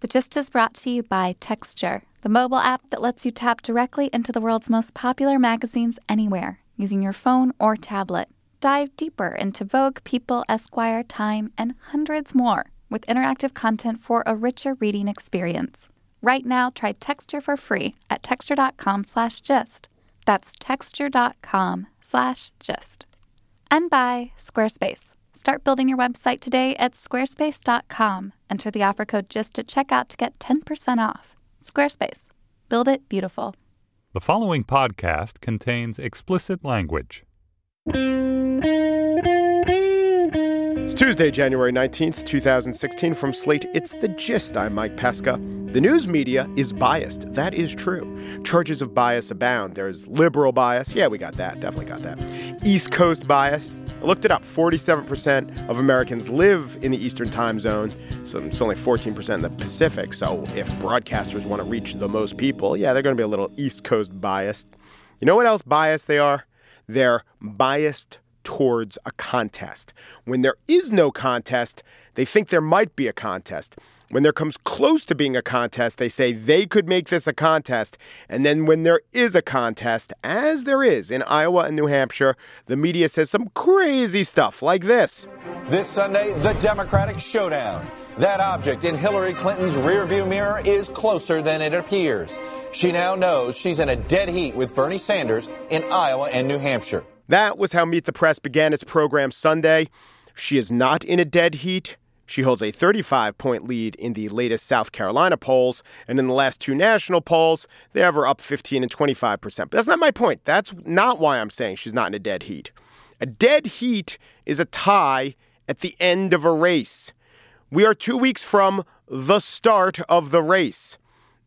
The Gist is brought to you by Texture, the mobile app that lets you tap directly into the world's most popular magazines anywhere using your phone or tablet. Dive deeper into Vogue, People, Esquire, Time, and hundreds more with interactive content for a richer reading experience. Right now, try Texture for free at texture.com slash gist. That's texture.com slash gist. And by Squarespace. Start building your website today at squarespace.com. Enter the offer code GIST at checkout to get 10% off. Squarespace. Build it beautiful. The following podcast contains explicit language. It's Tuesday, January 19th, 2016. From Slate, it's The Gist. I'm Mike Pesca. The news media is biased. That is true. Charges of bias abound. There's liberal bias. Yeah, we got that. Definitely got that. East Coast bias. I looked it up. 47% of Americans live in the Eastern time zone. So it's only 14% in the Pacific. So if broadcasters want to reach the most people, yeah, they're going to be a little East Coast biased. You know what else biased they are? They're biased towards a contest. When there is no contest, they think there might be a contest. When there comes close to being a contest, they say they could make this a contest. And then when there is a contest, as there is in Iowa and New Hampshire, the media says some crazy stuff like this. This Sunday, the Democratic showdown. That object in Hillary Clinton's rearview mirror is closer than it appears. She now knows she's in a dead heat with Bernie Sanders in Iowa and New Hampshire. That was how Meet the Press began its program Sunday. She is not in a dead heat. She holds a 35 point lead in the latest South Carolina polls, and in the last two national polls, they have her up 15 and 25 percent. But that's not my point. That's not why I'm saying she's not in a dead heat. A dead heat is a tie at the end of a race. We are two weeks from the start of the race.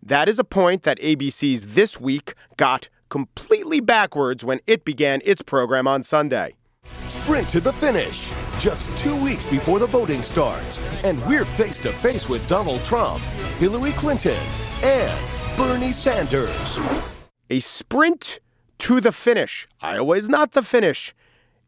That is a point that ABC's This Week got completely backwards when it began its program on Sunday. Sprint to the finish. Just two weeks before the voting starts, and we're face to face with Donald Trump, Hillary Clinton, and Bernie Sanders. A sprint to the finish. Iowa is not the finish.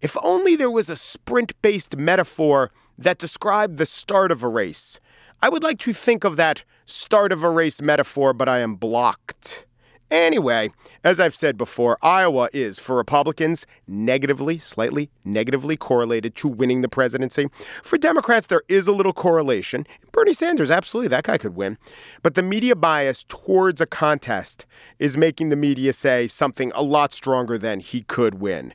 If only there was a sprint based metaphor that described the start of a race. I would like to think of that start of a race metaphor, but I am blocked. Anyway, as I've said before, Iowa is, for Republicans, negatively, slightly negatively correlated to winning the presidency. For Democrats, there is a little correlation. Bernie Sanders, absolutely, that guy could win. But the media bias towards a contest is making the media say something a lot stronger than he could win.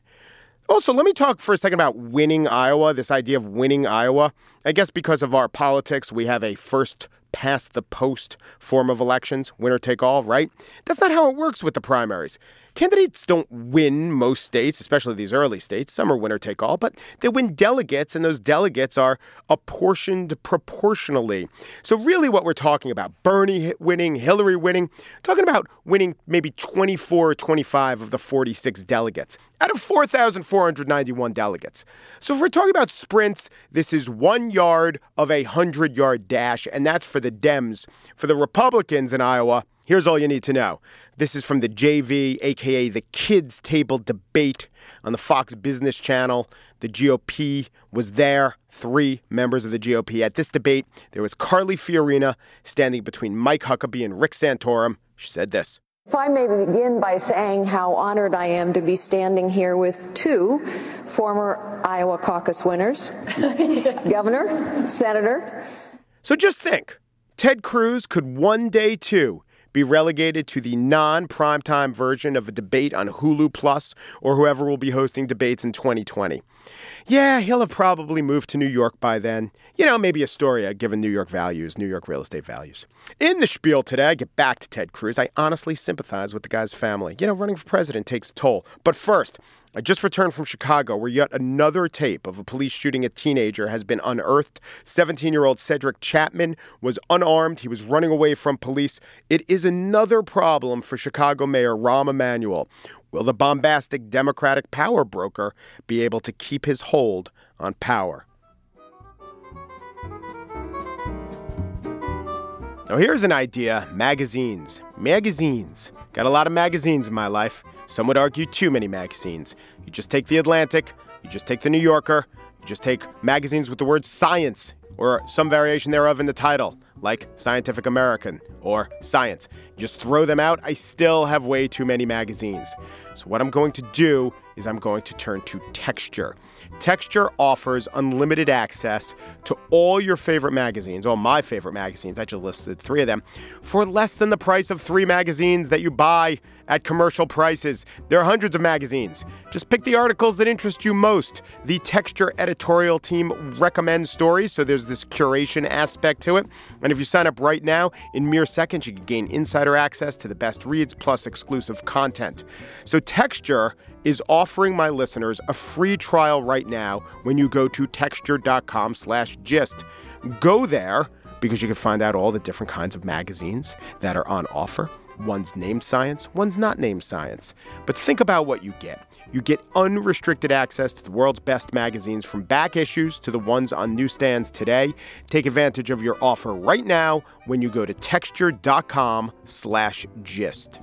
Also, let me talk for a second about winning Iowa, this idea of winning Iowa. I guess because of our politics, we have a first past the post form of elections, winner take all, right? That's not how it works with the primaries. Candidates don't win most states, especially these early states. Some are winner take all, but they win delegates, and those delegates are apportioned proportionally. So, really, what we're talking about Bernie winning, Hillary winning, talking about winning maybe 24 or 25 of the 46 delegates out of 4,491 delegates. So, if we're talking about sprints, this is one yard of a 100 yard dash, and that's for the Dems. For the Republicans in Iowa, Here's all you need to know. This is from the JV, aka the Kids Table debate on the Fox Business Channel. The GOP was there, three members of the GOP. At this debate, there was Carly Fiorina standing between Mike Huckabee and Rick Santorum. She said this. If I may begin by saying how honored I am to be standing here with two former Iowa caucus winners, governor, senator. So just think Ted Cruz could one day, too, be relegated to the non primetime version of a debate on Hulu Plus or whoever will be hosting debates in 2020. Yeah, he'll have probably moved to New York by then. You know, maybe Astoria, given New York values, New York real estate values. In the spiel today, I get back to Ted Cruz. I honestly sympathize with the guy's family. You know, running for president takes a toll. But first, I just returned from Chicago where yet another tape of a police shooting a teenager has been unearthed. 17 year old Cedrick Chatman was unarmed. He was running away from police. It is another problem for Chicago Mayor Rahm Emanuel. Will the bombastic Democratic power broker be able to keep his hold on power? Now, here's an idea magazines. Magazines. Got a lot of magazines in my life. Some would argue too many magazines. You just take The Atlantic, you just take The New Yorker, you just take magazines with the word science or some variation thereof in the title, like Scientific American or Science. Just throw them out. I still have way too many magazines. So, what I'm going to do is I'm going to turn to Texture. Texture offers unlimited access to all your favorite magazines, all my favorite magazines. I just listed three of them for less than the price of three magazines that you buy at commercial prices. There are hundreds of magazines. Just pick the articles that interest you most. The Texture editorial team recommends stories, so there's this curation aspect to it. And if you sign up right now, in mere seconds, you can gain insider access to the best reads plus exclusive content. So, Texture is offering my listeners a free trial right now when you go to texture.com slash gist. Go there because you can find out all the different kinds of magazines that are on offer. One's named science, one's not named science. But think about what you get. You get unrestricted access to the world's best magazines from back issues to the ones on newsstands today. Take advantage of your offer right now when you go to texture.com slash gist.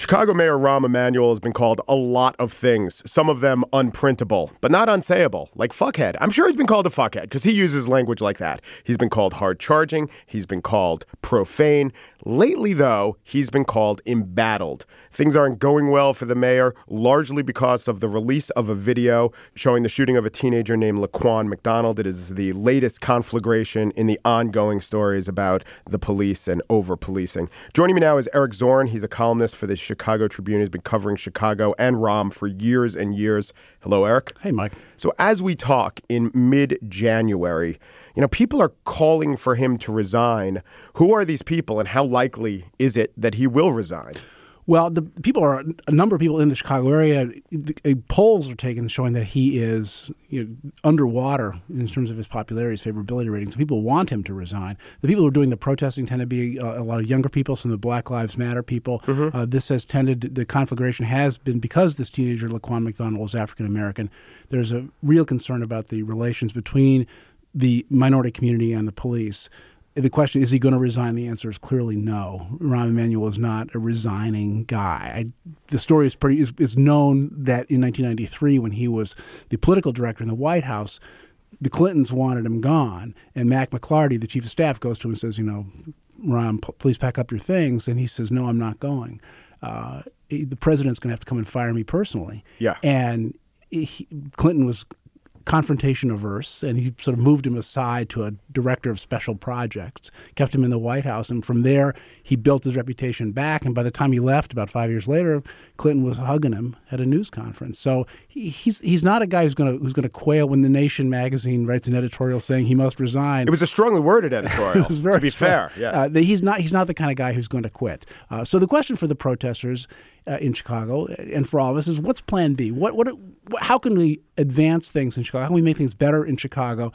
Chicago Mayor Rahm Emanuel has been called a lot of things, some of them unprintable, but not unsayable, like fuckhead. I'm sure he's been called a fuckhead because he uses language like that. He's been called hard charging, he's been called profane. Lately, though, he's been called embattled. Things aren't going well for the mayor, largely because of the release of a video showing the shooting of a teenager named Laquan McDonald. It is the latest conflagration in the ongoing stories about the police and over policing. Joining me now is Eric Zorn. He's a columnist for the Chicago Tribune. He's been covering Chicago and Rahm for years and years. Hello, Eric. Hey, Mike. So, as we talk in mid January, you know, people are calling for him to resign. Who are these people, and how likely is it that he will resign? Well, the people are a number of people in the Chicago area. The, polls are taken showing that he is you know, underwater in terms of his popularity, his favorability ratings. So people want him to resign. The people who are doing the protesting tend to be uh, a lot of younger people, some of the Black Lives Matter people. Mm-hmm. Uh, this has tended the conflagration has been because this teenager Laquan McDonald was African American. There's a real concern about the relations between the minority community and the police the question is he going to resign? The answer is clearly no. Rahm Emanuel is not a resigning guy. I, the story is pretty is, is known that in 1993, when he was the political director in the White House, the Clintons wanted him gone, and Mac McLarty, the chief of staff, goes to him and says, "You know, Rahm, please pack up your things," and he says, "No, I'm not going. Uh, the president's going to have to come and fire me personally." Yeah, and he, Clinton was confrontation averse, and he sort of moved him aside to a director of special projects, kept him in the White House, and from there he built his reputation back. And by the time he left, about five years later, Clinton was hugging him at a news conference. So he, he's he's not a guy who's going to who's going to quail when the Nation magazine writes an editorial saying he must resign. It was a strongly worded editorial. it was very to be strong. fair, yeah. Uh, he's not he's not the kind of guy who's going to quit. Uh, so the question for the protesters uh, in Chicago and for all of us is what's Plan B? What what how can we advance things in Chicago? How can we make things better in Chicago,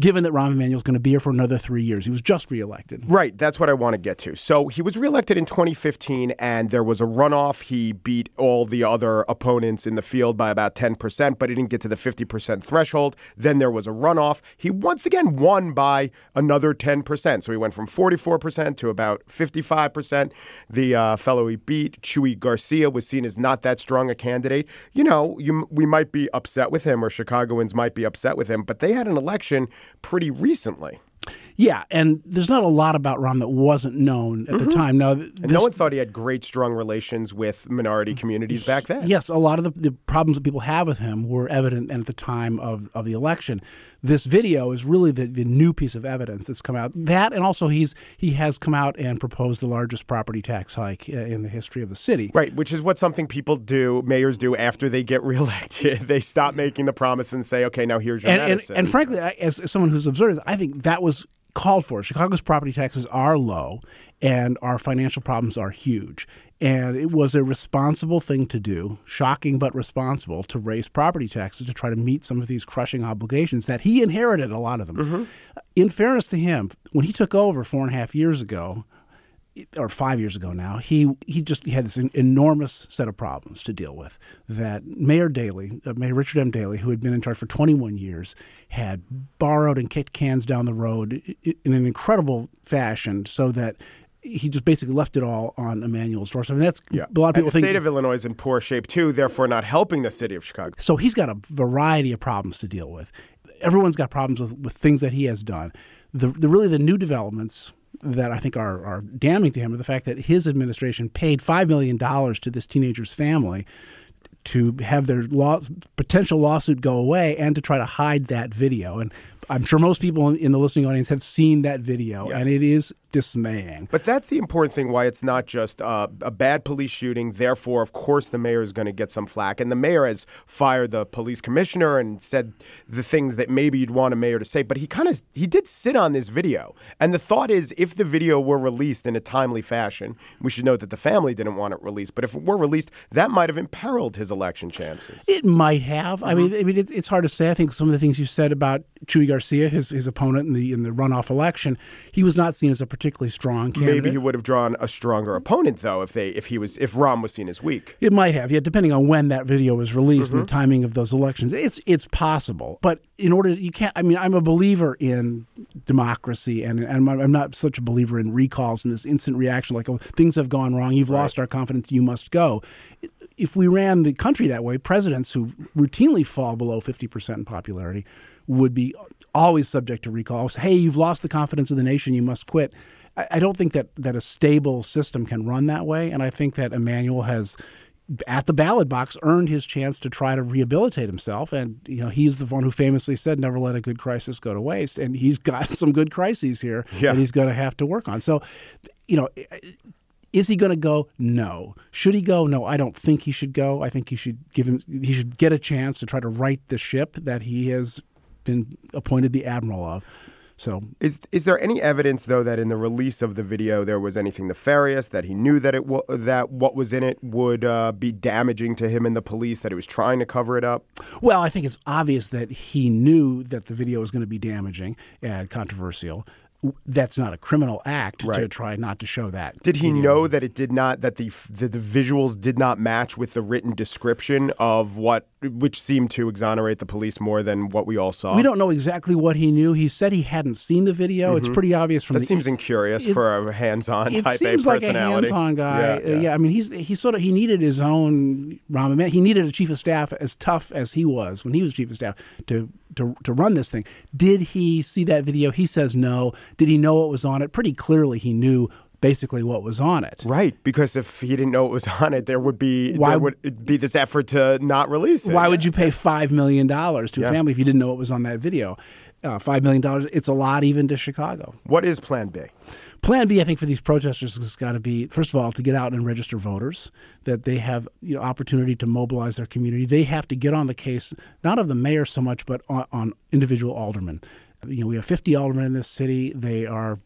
given that Rahm Emanuel is going to be here for another three years? He was just reelected. Right. That's what I want to get to. So he was reelected in 2015, and there was a runoff. He beat all the other opponents in the field by about 10%, but he didn't get to the 50% threshold. Then there was a runoff. He once again won by another 10%. So he went from 44% to about 55%. The uh, fellow he beat, Chuy Garcia, was seen as not that strong a candidate. You know, you, we might be upset with him, or Chicagoans might be upset with him, but they had an election pretty recently. Yeah, and there's not a lot about Rahm that wasn't known at mm-hmm. the time. Now, this, no one thought he had great, strong relations with minority communities back then. Yes, a lot of the, the problems that people have with him were evident at the time of, of the election. This video is really the, the new piece of evidence that's come out. That, and also he's he has come out and proposed the largest property tax hike uh, in the history of the city. Right, which is what something people do, mayors do after they get reelected. they stop making the promise and say, "Okay, now here's your and, medicine." And, and frankly, as someone who's observed, I think that was called for. Chicago's property taxes are low and our financial problems are huge. And it was a responsible thing to do, shocking but responsible, to raise property taxes to try to meet some of these crushing obligations that he inherited, a lot of them. Mm-hmm. In fairness to him, when he took over four and a half years ago, or five years ago now, he he just he had this enormous set of problems to deal with. That Mayor Daley, uh, Mayor Richard M. Daley, who had been in charge for 21 years, had borrowed and kicked cans down the road in an incredible fashion, so that he just basically left it all on Emanuel's doorstep. And that's Yeah. a lot of And people the think state of Illinois is in poor shape too, therefore not helping the city of Chicago. So he's got a variety of problems to deal with. Everyone's got problems with, with things that he has done. The, the really the new developments that I think are, are damning to him are the fact that his administration paid five million dollars to this teenager's family to have their law, potential lawsuit go away and to try to hide that video. And I'm sure most people in, in the listening audience have seen that video, and it is dismaying. But that's the important thing why it's not just uh, a bad police shooting. Therefore, of course, the mayor is going to get some flack. And the mayor has fired the police commissioner and said the things that maybe you'd want a mayor to say. But he kind of he did sit on this video. And the thought is if the video were released in a timely fashion, we should note that the family didn't want it released. But if it were released, that might have imperiled his election chances. It might have. I mean, I mean, it, it's hard to say. I think some of the things you said about Chuy Garcia, his his opponent in the in the runoff election, he was not seen as a particularly strong candidate. Maybe he would have drawn a stronger opponent though if they if he was if Rahm was seen as weak. It might have, yeah, depending on when that video was released and the mm-hmm. timing of those elections. It's it's possible, but in order you can't. I mean, I'm a believer in democracy, and and I'm- not such a believer in recalls and this instant reaction, like oh, things have gone wrong, you've lost our confidence, you must go. If we ran the country that way, presidents who routinely fall below 50 percent in popularity would be always subject to recalls. Hey, you've lost the confidence of the nation, you must quit. I, I don't think that that a stable system can run that way, and I think that Emanuel has at the ballot box earned his chance to try to rehabilitate himself. And you know he's the one who famously said never let a good crisis go to waste. And he's got some good crises here Yeah. that he's going to have to work on. So you know is he going to go? No. Should he go? No i don't think he should go. I think he should give him he should get a chance to try to right the ship that he has been appointed the admiral of so Is is there any evidence though that in the release of the video there was anything nefarious that he knew that it wa- that what was in it would uh, be damaging to him and the police that he was trying to cover it up? Well, I think it's obvious that he knew that the video was going to be damaging and controversial. That's not a criminal act to try not to show that. Did he know that it did not that the, the the visuals did not match with the written description of what which seemed to exonerate the police more than what we all saw? We don't know exactly what he knew. He said he hadn't seen the video. It's mm-hmm. pretty obvious from That the seems incurious for a hands-on it type seems A like a hands-on guy. Yeah, yeah. yeah, I mean, he's he sort of he needed his own Rahm He needed a chief of staff as tough as he was when he was chief of staff to to to run this thing. Did he see that video? He says no. Did he know what was on it? Pretty clearly, he knew basically what was on it. Right, because if he didn't know what was on it, there would be Why- there would be this effort to not release it. Why would you pay five million dollars to Yeah. a family if you didn't know what was on that video? Uh, five million dollars. It's a lot even to Chicago. What is Plan B? Plan B, I think, for these protesters has got to be first of all to get out and register voters. That they have you know opportunity to mobilize their community. They have to get on the case, not of the mayor so much, but on, on individual aldermen. You know, we have 50 aldermen in this city. They are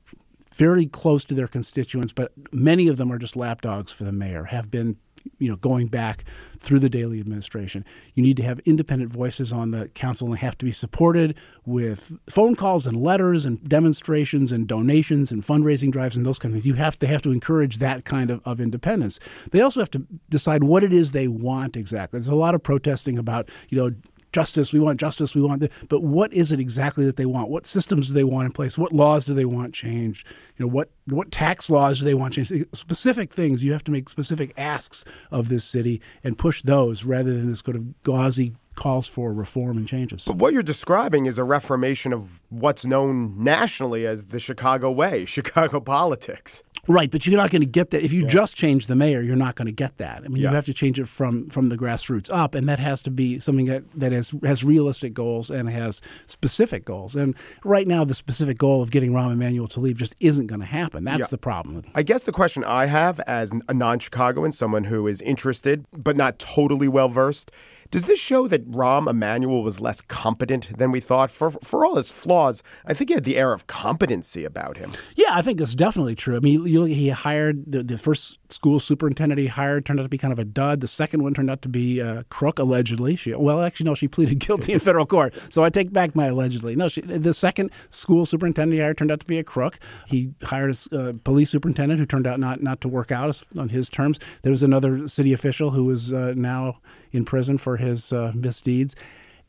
very close to their constituents, but many of them are just lapdogs for the mayor. Have been you know going back through the Daley administration. You need to have independent voices on the council and they have to be supported with phone calls and letters and demonstrations and donations and fundraising drives and those kind of things. You have they have to encourage that kind of, of independence. They also have to decide what it is they want exactly. There's a lot of protesting about you know justice we want justice we want th- but what is it exactly that they want? What systems do they want in place? What laws do they want changed? You know what what tax laws do they want changed? Specific things you have to make specific asks of this city and push those rather than this sort of gauzy calls for reform and changes But what you're describing is a reformation of what's known nationally as the Chicago way, Chicago politics. Right, but you're not going to get that if you just change the mayor. You're not going to get that. I mean, Yeah. you have to change it from from the grassroots up, and that has to be something that that has has realistic goals and has specific goals. And right now, the specific goal of getting Rahm Emanuel to leave just isn't going to happen. That's Yeah. the problem. I guess the question I have as a non Chicagoan, someone who is interested but not totally well versed, does this show that Rahm Emanuel was less competent than we thought? For, for all his flaws, I think he had the air of competency about him. Yeah, I think that's definitely true. I mean, you he hired the, the first school superintendent he hired turned out to be kind of a dud. The second one turned out to be a crook, allegedly. She well, actually, no, she pleaded guilty in federal court. So I take back my allegedly. No, she, the second school superintendent he hired turned out to be a crook. He hired a uh, police superintendent who turned out not not to work out on his terms. There was another city official who is uh, now in prison for his uh, misdeeds.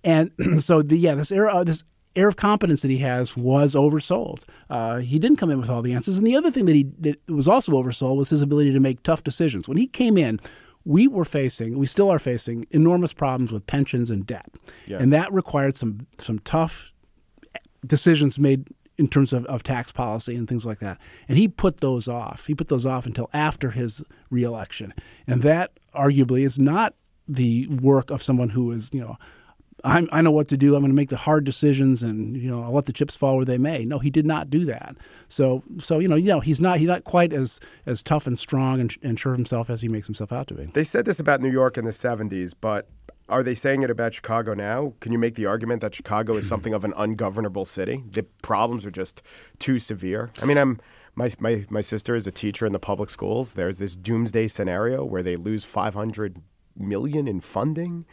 And so, the, yeah, this era, uh, this air of competence that he has was oversold. Uh, he didn't come in with all the answers. And the other thing that he that was also oversold was his ability to make tough decisions. When he came in, we were facing, we still are facing enormous problems with pensions and debt, Yeah. and that required some some tough decisions made in terms of, of tax policy and things like that. And he put those off. He put those off until after his reelection. And that arguably is not the work of someone who is, you know, I'm, I know what to do. I'm going to make the hard decisions, and you know, I'll let the chips fall where they may. No, he did not do that. So, so you know, you know, he's not he's not quite as as tough and strong and, and sure of himself as he makes himself out to be. They said this about New York in the 70s, but are they saying it about Chicago now? Can you make the argument that Chicago is something of an ungovernable city? The problems are just too severe. I mean, I'm my my my sister is a teacher in the public schools. There's this doomsday scenario where they lose 500 million in funding.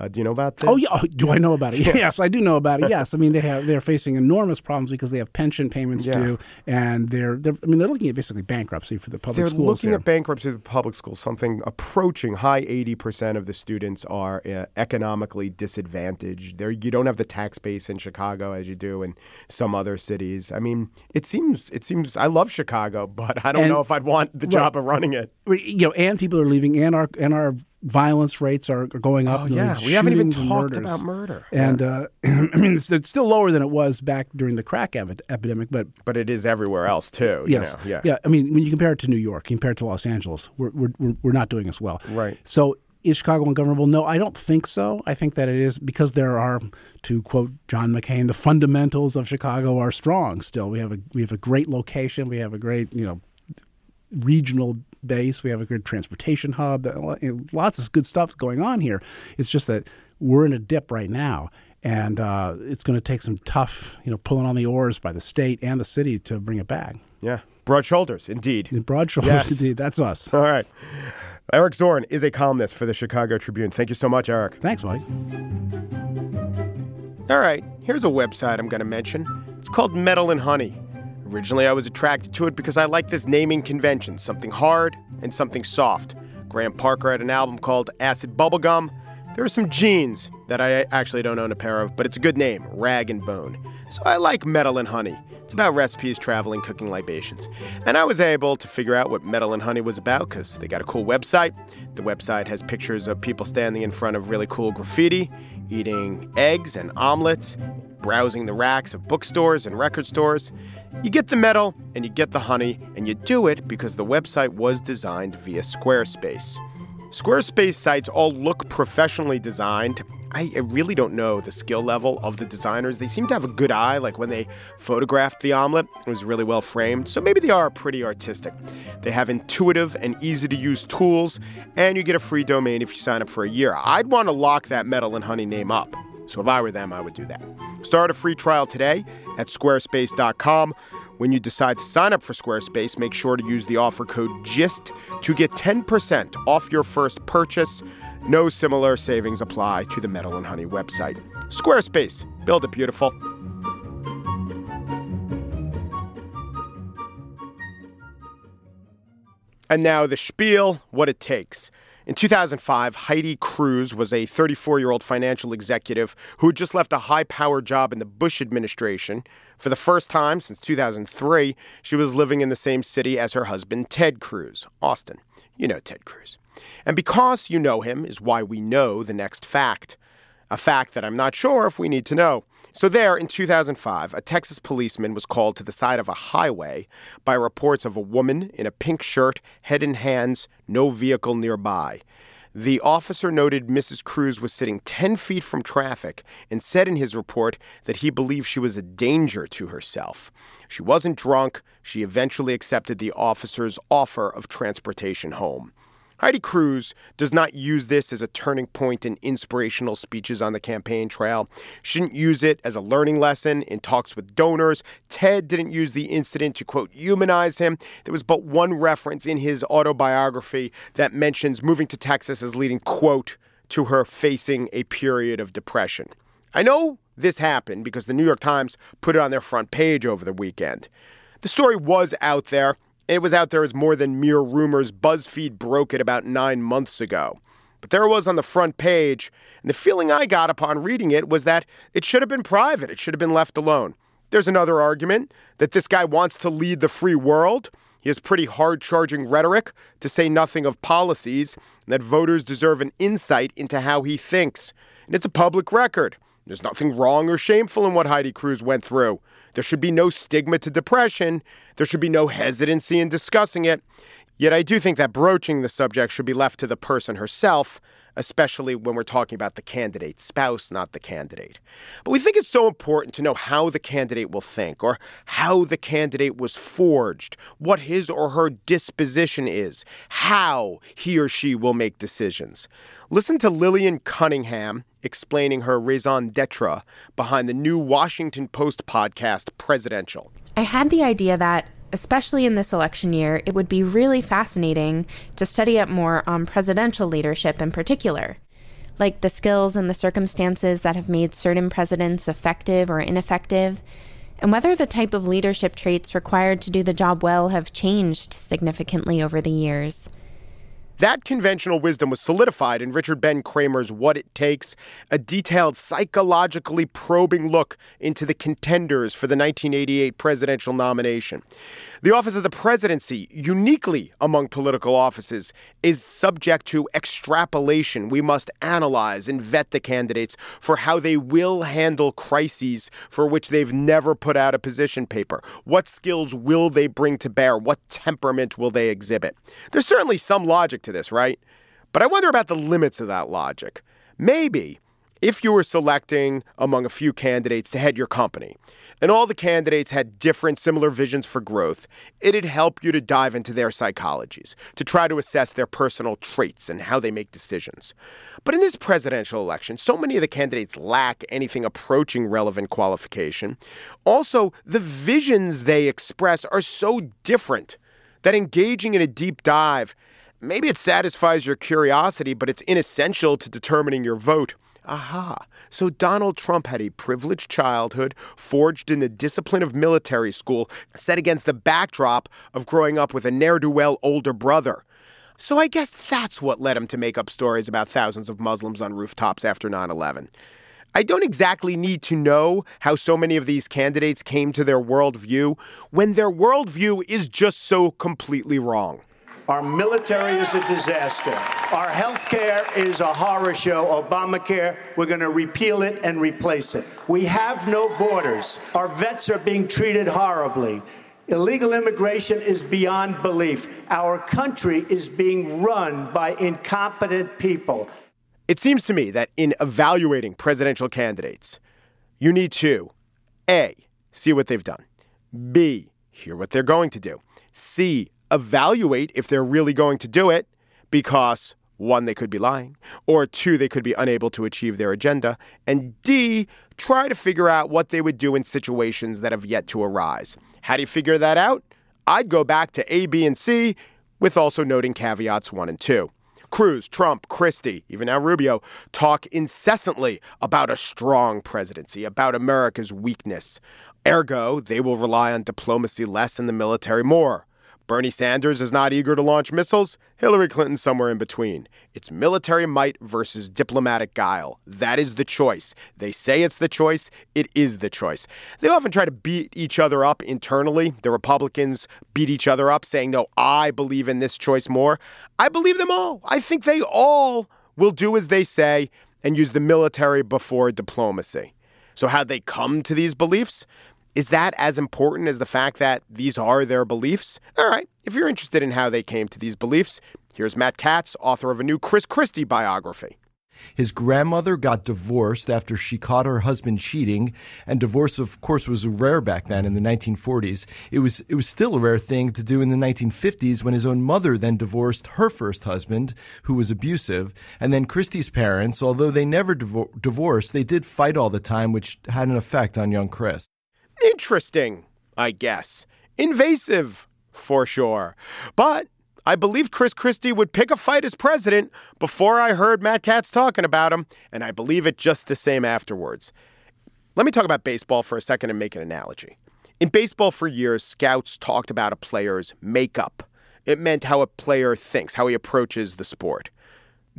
Uh, do you know about this? Oh yeah, oh, do I know about it? Yes, I do know about it. Yes, I mean they have they're facing enormous problems because they have pension payments Yeah. due, and they're, they're I mean they're looking at basically bankruptcy for the public They're schools. looking here. at bankruptcy of the public schools. Something approaching high eighty percent of the students are uh, economically disadvantaged. There, you don't have the tax base in Chicago as you do in some other cities. I mean, it seems it seems. I love Chicago, but I don't And- know if I'd want the job of running it. you know, and people are leaving, and our and our violence rates are, are going up. Oh, you yeah. We haven't even talked murders. about murder. And uh, I mean, it's, it's still lower than it was back during the crack epi- epidemic, but But it is everywhere else too. you yes, know, yeah. I mean, when you compare it to New York, compare it to Los Angeles, we're we're we're, we're not doing as well. Right. So. Is Chicago ungovernable? No, I don't think so. I think that it is because there are, to quote John McCain, the fundamentals of Chicago are strong. Still, we have a we have a great location. We have a great you know regional base. We have a good transportation hub. Lots of good stuff going on here. It's just that we're in a dip right now, and uh, it's going to take some tough, you know, pulling on the oars by the state and the city to bring it back. Yeah. Broad shoulders, indeed. In broad shoulders, Yes. indeed, that's us. All right. Eric Zorn is a columnist for the Chicago Tribune. Thank you so much, Eric. Thanks, Mike. All right, here's a website I'm going to mention. It's called Metal and Honey. Originally, I was attracted to it because I like this naming convention something hard and something soft. Graham Parker had an album called Acid Bubblegum. There are some jeans that I actually don't own a pair of, but it's a good name Rag and Bone. So I like Metal and Honey. It's about recipes, traveling, cooking libations. And I was able to figure out what Metal and Honey was about because they got a cool website. The website has pictures of people standing in front of really cool graffiti, eating eggs and omelets, browsing the racks of bookstores and record stores. You get the metal and you get the honey, and you do it because the website was designed via Squarespace. Squarespace sites all look professionally designed. I, really don't know the skill level of the designers. They seem to have a good eye, like when they photographed the omelet, it was really well framed. So maybe they are pretty artistic. They have intuitive and easy to use tools, and you get a free domain if you sign up for a year. I'd want to lock that metal and honey name up. So if I were them, I would do that. Start a free trial today at squarespace.com. When you decide to sign up for Squarespace, make sure to use the offer code GIST to get 10% off your first purchase. No similar savings apply to the Metal and Honey website. Squarespace, build it beautiful. And now the spiel, what it takes. In 2005, Heidi Cruz was a 34 year old financial executive who had just left a high powered job in the Bush administration. For the first time since 2003, she was living in the same city as her husband, Ted Cruz, Austin. You know Ted Cruz. And because you know him is why we know the next fact. A fact that I'm not sure if we need to know. So, there in 2005, a Texas policeman was called to the side of a highway by reports of a woman in a pink shirt, head in hands, no vehicle nearby. The officer noted Mrs. Cruz was sitting 10 feet from traffic and said in his report that he believed she was a danger to herself. She wasn't drunk. She eventually accepted the officer's offer of transportation home. Heidi Cruz does not use this as a turning point in inspirational speeches on the campaign trail. She didn't use it as a learning lesson in talks with donors. Ted didn't use the incident to, quote, humanize him. There was but one reference in his autobiography that mentions moving to Texas as leading, quote, to her facing a period of depression. I know this happened because the New York Times put it on their front page over the weekend. The story was out there. It was out there as more than mere rumors. BuzzFeed broke it about nine months ago. But there it was on the front page, and the feeling I got upon reading it was that it should have been private. It should have been left alone. There's another argument that this guy wants to lead the free world. He has pretty hard charging rhetoric, to say nothing of policies, and that voters deserve an insight into how he thinks. And it's a public record. There's nothing wrong or shameful in what Heidi Cruz went through. There should be no stigma to depression. There should be no hesitancy in discussing it. Yet I do think that broaching the subject should be left to the person herself, especially when we're talking about the candidate's spouse, not the candidate. But we think it's so important to know how the candidate will think, or how the candidate was forged, what his or her disposition is, how he or she will make decisions. Listen to Lillian Cunningham explaining her raison d'etre behind the new Washington Post podcast, Presidential. I had the idea that especially in this election year, it would be really fascinating to study up more on presidential leadership in particular, like the skills and the circumstances that have made certain presidents effective or ineffective, and whether the type of leadership traits required to do the job well have changed significantly over the years. That conventional wisdom was solidified in Richard Ben Cramer's What It Takes, a detailed, psychologically probing look into the contenders for the 1988 presidential nomination. The office of the presidency, uniquely among political offices, is subject to extrapolation. We must analyze and vet the candidates for how they will handle crises for which they've never put out a position paper. What skills will they bring to bear? What temperament will they exhibit? There's certainly some logic to this, right? But I wonder about the limits of that logic. Maybe if you were selecting among a few candidates to head your company, and all the candidates had different, similar visions for growth, it'd help you to dive into their psychologies, to try to assess their personal traits and how they make decisions. But in this presidential election, so many of the candidates lack anything approaching relevant qualification. Also, the visions they express are so different that engaging in a deep dive maybe it satisfies your curiosity, but it's inessential to determining your vote. Aha. So Donald Trump had a privileged childhood, forged in the discipline of military school, set against the backdrop of growing up with a ne'er do well older brother. So I guess that's what led him to make up stories about thousands of Muslims on rooftops after 9 11. I don't exactly need to know how so many of these candidates came to their worldview when their worldview is just so completely wrong. Our military is a disaster. Our health care is a horror show. Obamacare, we're going to repeal it and replace it. We have no borders. Our vets are being treated horribly. Illegal immigration is beyond belief. Our country is being run by incompetent people. It seems to me that in evaluating presidential candidates, you need to A, see what they've done, B, hear what they're going to do, C, evaluate if they're really going to do it because one, they could be lying, or two, they could be unable to achieve their agenda, and D, try to figure out what they would do in situations that have yet to arise. How do you figure that out? I'd go back to A, B, and C, with also noting caveats one and two. Cruz, Trump, Christie, even now Rubio, talk incessantly about a strong presidency, about America's weakness. Ergo, they will rely on diplomacy less and the military more. Bernie Sanders is not eager to launch missiles. Hillary Clinton somewhere in between. It's military might versus diplomatic guile. That is the choice. They say it's the choice. It is the choice. They often try to beat each other up internally. The Republicans beat each other up saying, no, I believe in this choice more. I believe them all. I think they all will do as they say and use the military before diplomacy. So, how they come to these beliefs? Is that as important as the fact that these are their beliefs? All right, if you're interested in how they came to these beliefs, here's Matt Katz, author of a new Chris Christie biography. His grandmother got divorced after she caught her husband cheating, and divorce, of course, was rare back then in the 1940s. It was it was still a rare thing to do in the 1950s when his own mother then divorced her first husband, who was abusive, and then Christie's parents, although they never divor- divorced, they did fight all the time, which had an effect on young Chris. Interesting, I guess. Invasive, for sure. But I believe Chris Christie would pick a fight as president before I heard Matt Katz talking about him, and I believe it just the same afterwards. Let me talk about baseball for a second and make an analogy. In baseball, for years, scouts talked about a player's makeup. It meant how a player thinks, how he approaches the sport.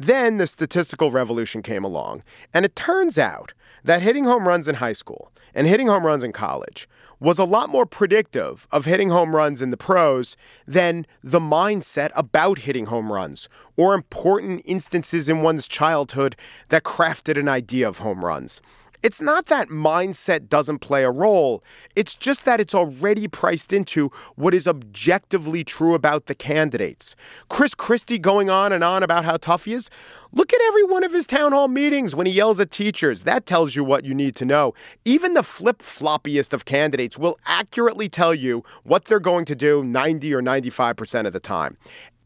Then the statistical revolution came along, and it turns out that hitting home runs in high school and hitting home runs in college was a lot more predictive of hitting home runs in the pros than the mindset about hitting home runs or important instances in one's childhood that crafted an idea of home runs. It's not that mindset doesn't play a role. It's just that it's already priced into what is objectively true about the candidates. Chris Christie going on and on about how tough he is. Look at every one of his town hall meetings when he yells at teachers. That tells you what you need to know. Even the flip floppiest of candidates will accurately tell you what they're going to do 90 or 95% of the time.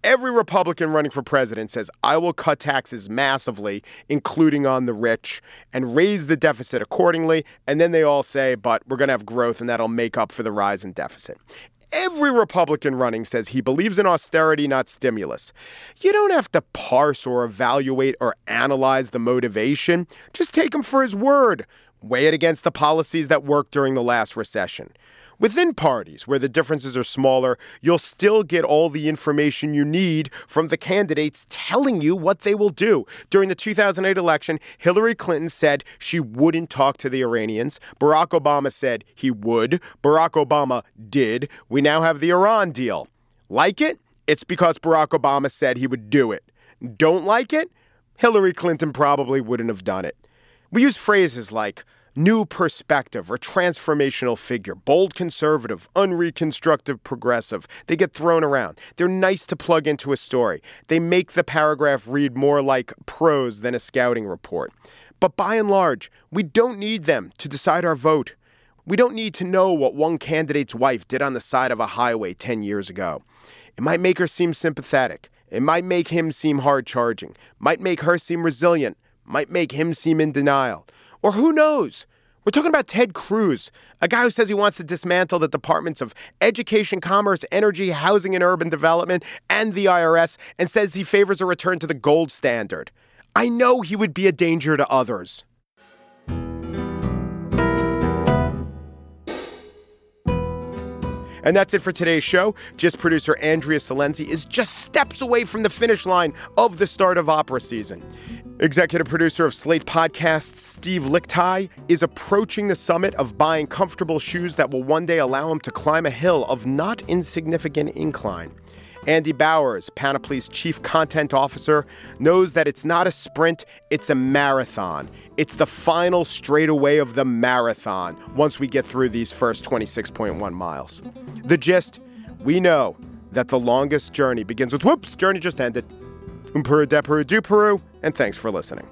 Every Republican running for president says, I will cut taxes massively, including on the rich, and raise the deficit accordingly. And then they all say, but we're going to have growth and that'll make up for the rise in deficit. Every Republican running says he believes in austerity, not stimulus. You don't have to parse or evaluate or analyze the motivation. Just take him for his word. Weigh it against the policies that worked during the last recession. Within parties where the differences are smaller, you'll still get all the information you need from the candidates telling you what they will do. During the 2008 election, Hillary Clinton said she wouldn't talk to the Iranians. Barack Obama said he would. Barack Obama did. We now have the Iran deal. Like it? It's because Barack Obama said he would do it. Don't like it? Hillary Clinton probably wouldn't have done it. We use phrases like, new perspective or transformational figure, bold conservative, unreconstructive progressive. They get thrown around. They're nice to plug into a story. They make the paragraph read more like prose than a scouting report. But by and large, we don't need them to decide our vote. We don't need to know what one candidate's wife did on the side of a highway 10 years ago. It might make her seem sympathetic. It might make him seem hard charging. Might make her seem resilient. Might make him seem in denial. Or who knows? We're talking about Ted Cruz, a guy who says he wants to dismantle the departments of education, commerce, energy, housing and urban development, and the IRS, and says he favors a return to the gold standard. I know he would be a danger to others. And that's it for today's show. Gist producer Andrea Silenzi is just steps away from the finish line of the start of opera season. Executive producer of Slate Podcasts, Steve Lickteig, is approaching the summit of buying comfortable shoes that will one day allow him to climb a hill of not insignificant incline. Andy Bowers, Panoply's chief content officer, knows that it's not a sprint, it's a marathon. It's the final straightaway of the marathon once we get through these first 26.1 miles. The gist we know that the longest journey begins with whoops, journey just ended. Um Peru, do Peru, and thanks for listening.